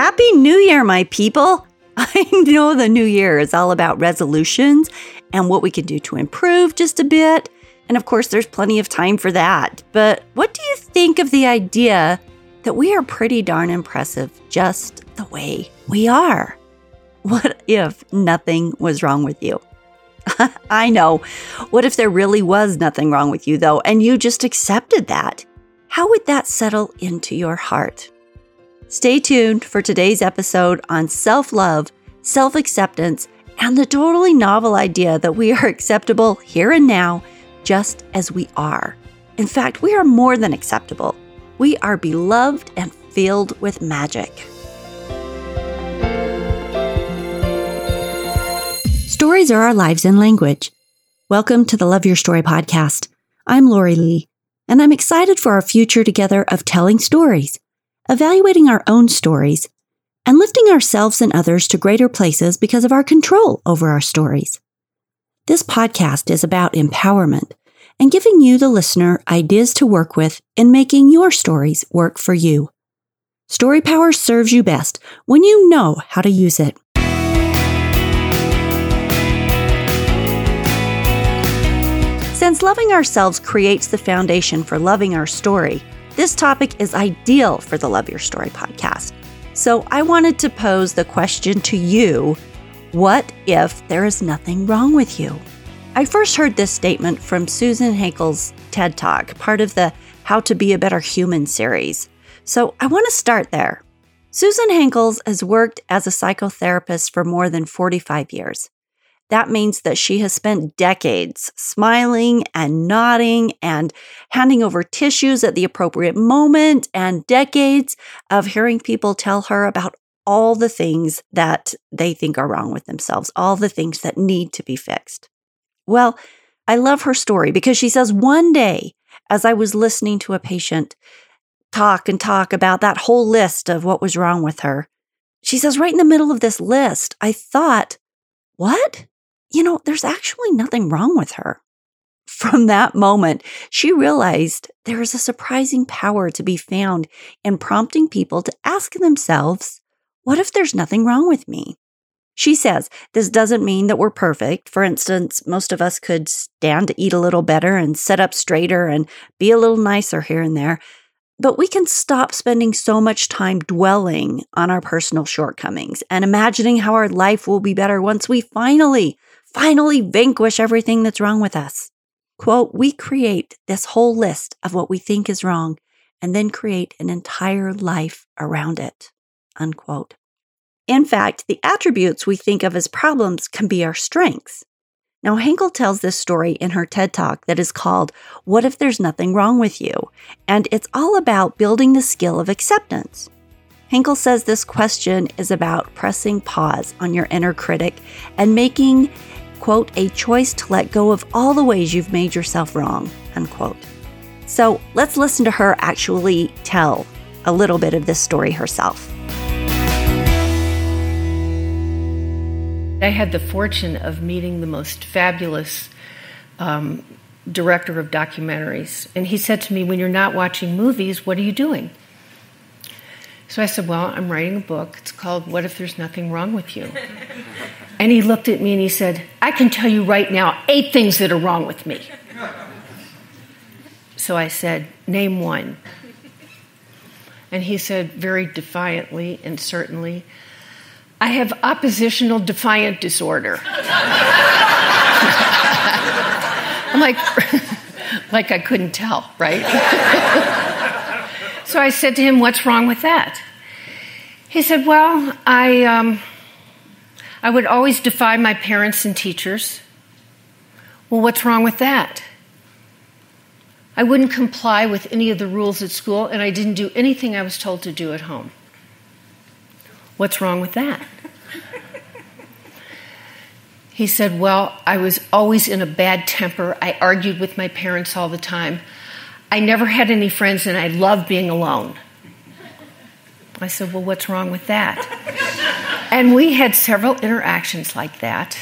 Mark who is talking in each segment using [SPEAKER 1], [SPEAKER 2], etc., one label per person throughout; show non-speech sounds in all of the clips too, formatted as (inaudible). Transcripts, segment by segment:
[SPEAKER 1] Happy New Year, my people! (laughs) I know the new year is all about resolutions and what we can do to improve just a bit. And of course, there's plenty of time for that. But what do you think of the idea that we are pretty darn impressive just the way we are? What if nothing was wrong with you? (laughs) I know. What if there really was nothing wrong with you, though, and you just accepted that? How would that settle into your heart? Stay tuned for today's episode on self love, self acceptance, and the totally novel idea that we are (laughs) acceptable here and now, just as we are. In fact, we are more than acceptable. We are beloved and filled with magic. Stories are our lives in language. Welcome to the Love Your Story podcast. I'm Lori Lee, and I'm excited for our future together of telling stories, evaluating our own stories, and lifting ourselves and others to greater places because of our control over our stories. This podcast is about empowerment and giving you, the listener, ideas to work with in making your stories work for you. Story power serves you best when you know how to use it. Since loving ourselves creates the foundation for loving our story, this topic is ideal for the Love Your Story podcast. So I wanted to pose the question to you what if there is nothing wrong with you? I first heard this statement from Susan Hankel's TED Talk, part of the How to Be a Better Human series. So I want to start there. Susan Hankels has worked as a psychotherapist for more than 45 years. That means that she has spent decades smiling and nodding and handing over tissues at the appropriate moment, and decades of hearing people tell her about all the things that they think are wrong with themselves, all the things that need to be fixed. Well, I love her story because she says, One day, as I was listening to a patient talk and talk about that whole list of what was wrong with her, she says, right in the middle of this list, I thought, What? You know, there's actually nothing wrong with her. From that moment, she realized there is a surprising power to be found in prompting people to ask themselves, what if there's nothing wrong with me? She says this doesn't mean that we're perfect. For instance, most of us could stand to eat a little better and sit up straighter and be a little nicer here and there. But we can stop spending so much time dwelling on our personal shortcomings and imagining how our life will be better once we finally finally vanquish everything that's wrong with us. Quote, we create this whole list of what we think is wrong and then create an entire life around it. Unquote. In fact, the attributes we think of as problems can be our strengths. Now, Hankel tells this story in her TED Talk that is called What If There's Nothing Wrong with You? And it's all about building the skill of acceptance. Hankel says this question is about pressing pause on your inner critic and making quote, a choice to let go of all the ways you've made yourself wrong, unquote. So let's listen to her actually tell a little bit of this story herself.
[SPEAKER 2] I had the fortune of meeting the most fabulous um, director of documentaries. And he said to me, When you're not watching movies, what are you doing? So I said, Well, I'm writing a book. It's called What If There's Nothing Wrong with You? (laughs) And he looked at me and he said, I can tell you right now eight things that are wrong with me. So I said, Name one. And he said, very defiantly and certainly, I have oppositional defiant disorder. (laughs) I'm like, (laughs) like I couldn't tell, right? (laughs) So I said to him, What's wrong with that? He said, Well, I, um, I would always defy my parents and teachers. Well, what's wrong with that? I wouldn't comply with any of the rules at school, and I didn't do anything I was told to do at home. What's wrong with that? (laughs) He said, Well, I was always in a bad temper. I argued with my parents all the time. I never had any friends and I loved being alone. I said, Well, what's wrong with that? (laughs) and we had several interactions like that.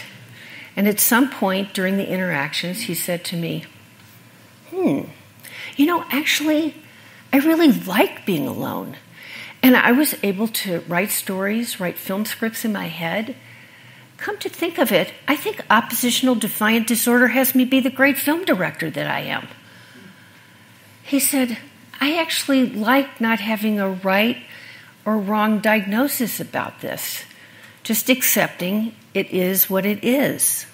[SPEAKER 2] And at some point during the interactions, he said to me, Hmm, you know, actually, I really like being alone. And I was able to write stories, write film scripts in my head. Come to think of it, I think oppositional defiant disorder has me be the great film director that I am. He said, I actually like not having a right or wrong diagnosis about this, just accepting it is what it is.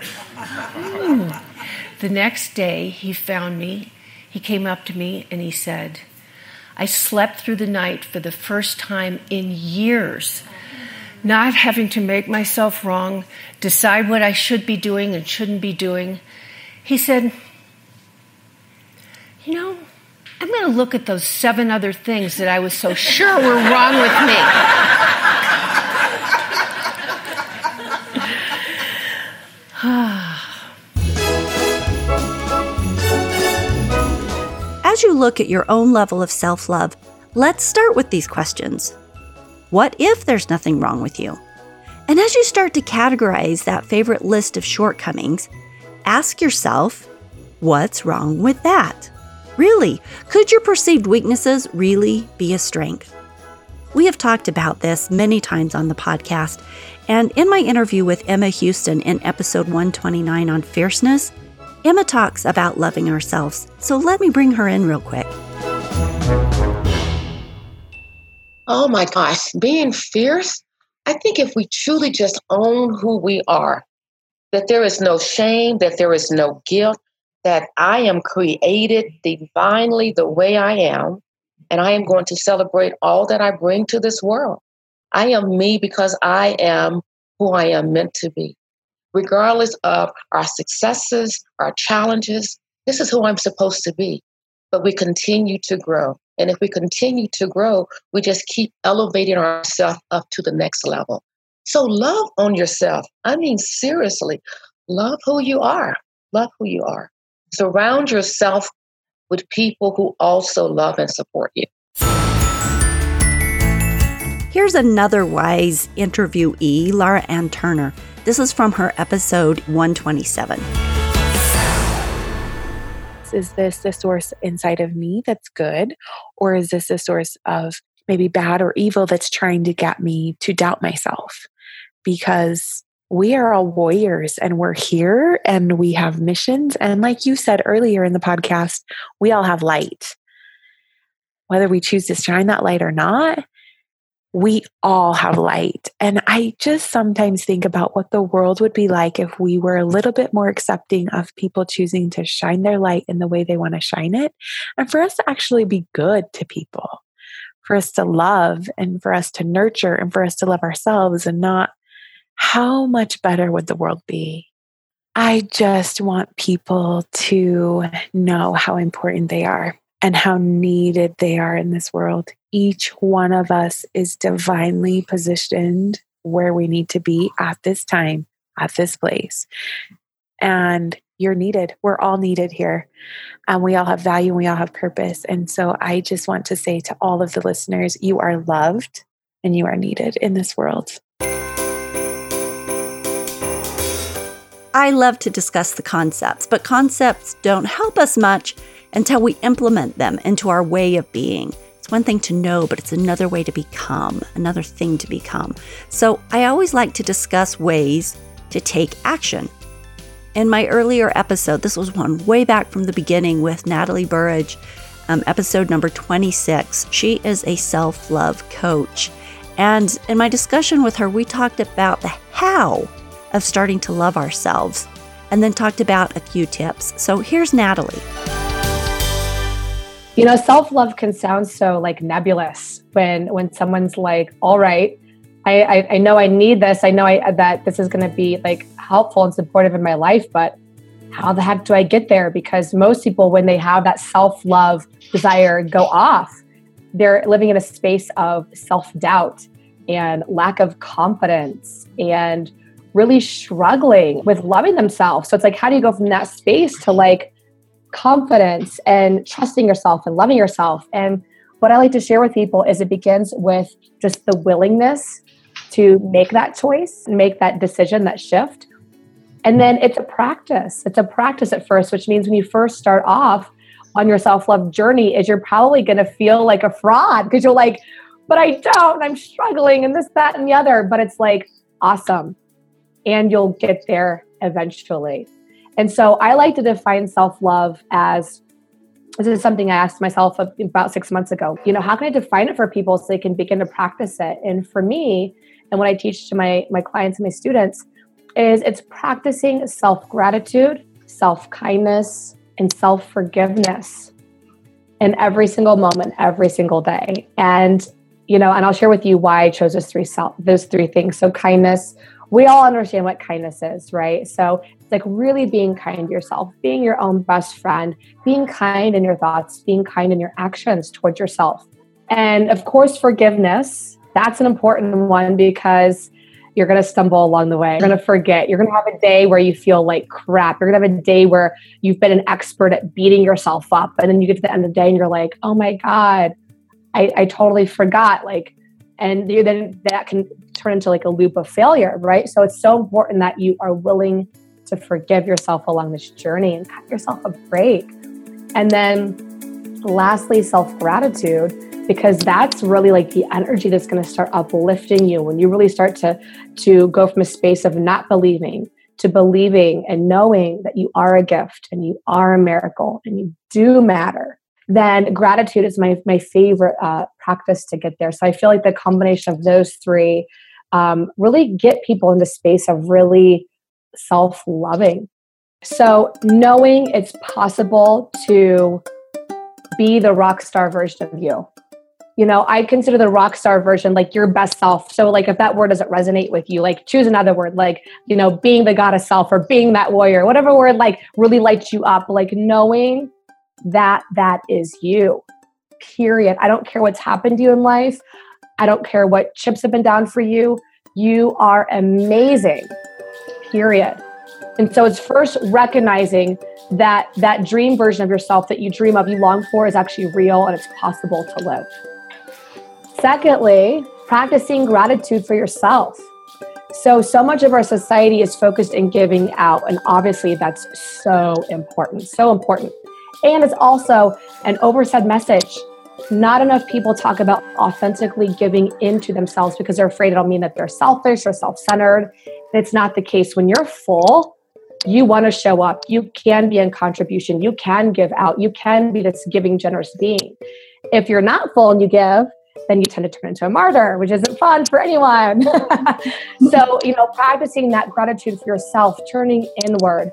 [SPEAKER 2] Mm. The next day, he found me. He came up to me and he said, I slept through the night for the first time in years, not having to make myself wrong, decide what I should be doing and shouldn't be doing. He said, You know, I'm going to look at those seven other things that I was so sure were wrong with me.
[SPEAKER 1] Look at your own level of self love, let's start with these questions What if there's nothing wrong with you? And as you start to categorize that favorite list of shortcomings, ask yourself, what's wrong with that? Really, could your perceived weaknesses really be a strength? We have talked about this many times on the podcast, and in my interview with Emma Houston in episode 129 on fierceness, Emma talks about loving ourselves, so let me bring her in real quick.
[SPEAKER 3] Oh my gosh, being fierce, I think if we truly just own who we are, that there is no shame, that there is no guilt, that I am created divinely the way I am, and I am going to celebrate all that I bring to this world. I am me because I am who I am meant to be regardless of our successes, our challenges. This is who I'm supposed to be. But we continue to grow. And if we continue to grow, we just keep elevating ourselves up to the next level. So love on yourself. I mean, seriously, love who you are. Love who you are. Surround yourself with people who also love and support you.
[SPEAKER 1] Here's another wise interviewee, Laura Ann Turner. This is from her episode 127.
[SPEAKER 4] Is this a source inside of me that's good? Or is this a source of maybe bad or evil that's trying to get me to doubt myself? Because we are all warriors and we're here and we have missions. And like you said earlier in the podcast, we all have light. Whether we choose to shine that light or not, we all have light. And I just sometimes think about what the world would be like if we were a little bit more accepting of people choosing to shine their light in the way they want to shine it. And for us to actually be good to people, for us to love and for us to nurture and for us to love ourselves and not how much better would the world be? I just want people to know how important they are and how needed they are in this world. Each one of us is divinely positioned where we need to be at this time, at this place. And you're needed. We're all needed here. And we all have value and we all have purpose. And so I just want to say to all of the listeners, you are loved and you are needed in this world.
[SPEAKER 1] I love to discuss the concepts, but concepts don't help us much until we implement them into our way of being. One thing to know, but it's another way to become, another thing to become. So I always like to discuss ways to take action. In my earlier episode, this was one way back from the beginning with Natalie Burridge, um, episode number 26. She is a self love coach. And in my discussion with her, we talked about the how of starting to love ourselves and then talked about a few tips. So here's Natalie.
[SPEAKER 5] You know, self-love can sound so like nebulous when when someone's like, "All right, I I, I know I need this. I know I, that this is going to be like helpful and supportive in my life, but how the heck do I get there? Because most people, when they have that self-love desire go off, they're living in a space of self-doubt and lack of confidence and really struggling with loving themselves. So it's like, how do you go from that space to like confidence and trusting yourself and loving yourself. And what I like to share with people is it begins with just the willingness to make that choice make that decision, that shift. And then it's a practice. It's a practice at first, which means when you first start off, on your self love journey is you're probably going to feel like a fraud because you're like, but I don't, I'm struggling and this, that, and the other. But it's like, awesome. And you'll get there eventually. And so I like to define self love as this is something I asked myself about six months ago. You know, how can I define it for people so they can begin to practice it? And for me, and what I teach to my, my clients and my students, is it's practicing self gratitude, self kindness, and self forgiveness in every single moment, every single day. And you know, and I'll share with you why I chose those three self those three things. So kindness, we all understand what kindness is, right? So it's like really being kind to yourself, being your own best friend, being kind in your thoughts, being kind in your actions towards yourself. And of course, forgiveness. That's an important one because you're going to stumble along the way. You're going to forget. You're going to have a day where you feel like crap. You're going to have a day where you've been an expert at beating yourself up. And then you get to the end of the day and you're like, oh my God, I, I totally forgot. Like, and then that can turn into like a loop of failure, right? So it's so important that you are willing to forgive yourself along this journey and cut yourself a break. And then lastly, self gratitude because that's really like the energy that's going to start uplifting you when you really start to to go from a space of not believing to believing and knowing that you are a gift and you are a miracle and you do matter then gratitude is my my favorite uh, practice to get there. So i feel like the combination of those three um, really get people into space of really self-loving. So knowing it's possible to be the rock star version of you. You know i consider the rock star version like your best self. So like if that word doesn't resonate with you like choose another word like you know being the goddess self or being that warrior whatever word like really lights you up like knowing that that is you period. I don't care what's happened to you in life. I don't care what chips have been down for you. You are amazing period. And so it's first recognizing that that dream version of yourself that you dream of you long for is actually real and it's possible to live. Secondly, practicing gratitude for yourself. So, so much of our society is focused in giving out, and obviously that's so important, so important. And it's also an oversaid message. Not enough people talk about authentically giving into themselves because they're afraid it'll mean that they're selfish or self centered. It's not the case. When you're full, you want to show up. You can be in contribution. You can give out. You can be this giving, generous being. If you're not full and you give, then you tend to turn into a martyr, which isn't fun for anyone. (laughs) so, you know, practicing that gratitude for yourself, turning inward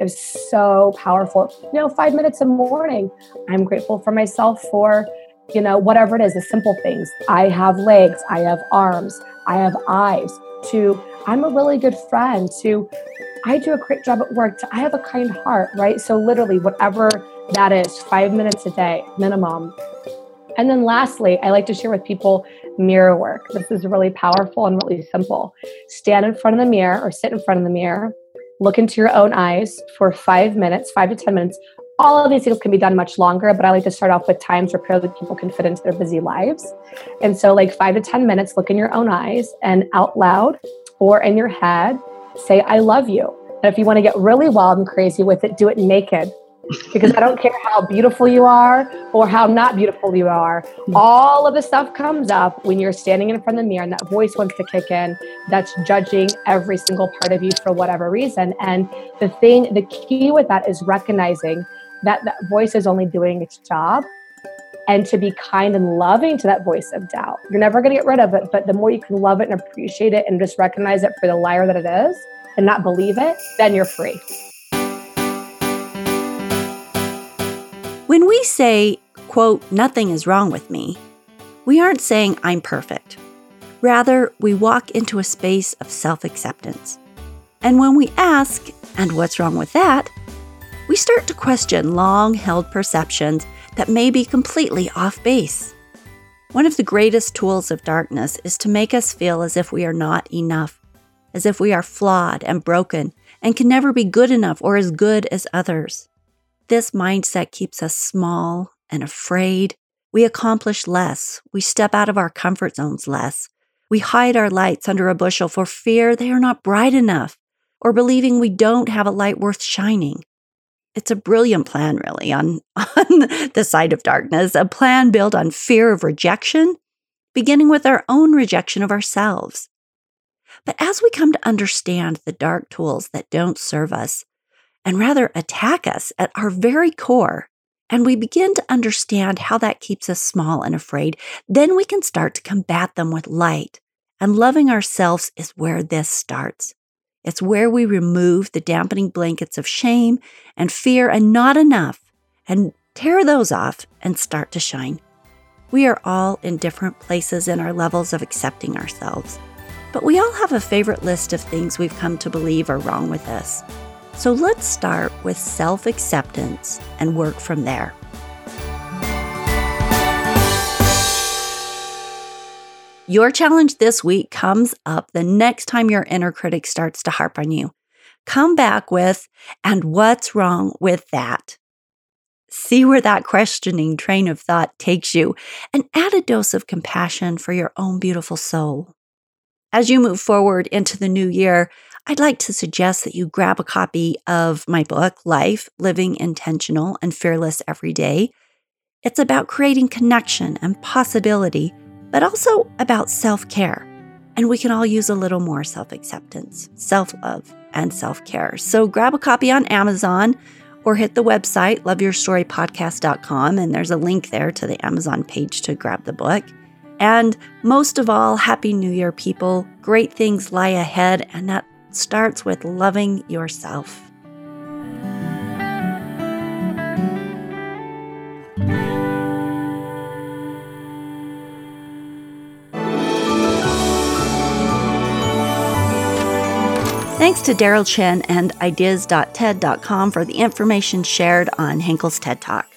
[SPEAKER 5] is so powerful. You know, five minutes in the morning, I'm grateful for myself for, you know, whatever it is, the simple things. I have legs, I have arms, I have eyes, to I'm a really good friend, to I do a great job at work, to I have a kind heart, right? So, literally, whatever that is, five minutes a day minimum and then lastly, I like to share with people mirror work. This is really powerful and really simple. Stand in front of the mirror or sit in front of the mirror, look into your own eyes for five minutes, five to 10 minutes. All of these things can be done much longer, but I like to start off with times where probably people can fit into their busy lives. And so, like five to 10 minutes, look in your own eyes and out loud or in your head, say, I love you. And if you want to get really wild and crazy with it, do it naked because I don't care how beautiful you are or how not beautiful you are. All of the stuff comes up when you're standing in front of the mirror and that voice wants to kick in that's judging every single part of you for whatever reason. And the thing, the key with that is recognizing that that voice is only doing its job and to be kind and loving to that voice of doubt. You're never going to get rid of it, but the more you can love it and appreciate it and just recognize it for the liar that it is and not believe it, then you're free.
[SPEAKER 1] When we say, quote, nothing is wrong with me, we aren't saying I'm perfect. Rather, we walk into a space of self acceptance. And when we ask, and what's wrong with that? We start to question long held perceptions that may be completely off base. One of the greatest tools of darkness is to make us feel as if we are not enough, as if we are flawed and broken and can never be good enough or as good as others. This mindset keeps us small and afraid. We accomplish less. We step out of our comfort zones less. We hide our lights under a bushel for fear they are not bright enough or believing we don't have a light worth shining. It's a brilliant plan, really, on, (laughs) on the side of darkness, a plan built on fear of rejection, beginning with our own rejection of ourselves. But as we come to understand the dark tools that don't serve us and rather attack us at our very core, and we begin to understand how that keeps us small and afraid, then we can start to combat them with light. And loving ourselves is where this starts. It's where we remove the dampening blankets of shame and fear and not enough and tear those off and start to shine. We are all in different places in our levels of accepting ourselves, but we all have a favorite list of things we've come to believe are wrong with us. So let's start with self acceptance and work from there. Your challenge this week comes up the next time your inner critic starts to harp on you. Come back with, and what's wrong with that? See where that questioning train of thought takes you and add a dose of compassion for your own beautiful soul. As you move forward into the new year, I'd like to suggest that you grab a copy of my book, Life Living Intentional and Fearless Every Day. It's about creating connection and possibility, but also about self care. And we can all use a little more self acceptance, self love, and self care. So grab a copy on Amazon or hit the website, loveyourstorypodcast.com, and there's a link there to the Amazon page to grab the book. And most of all, Happy New Year, people. Great things lie ahead, and that starts with loving yourself. Thanks to Daryl Chen and ideas.ted.com for the information shared on Henkel's TED Talk.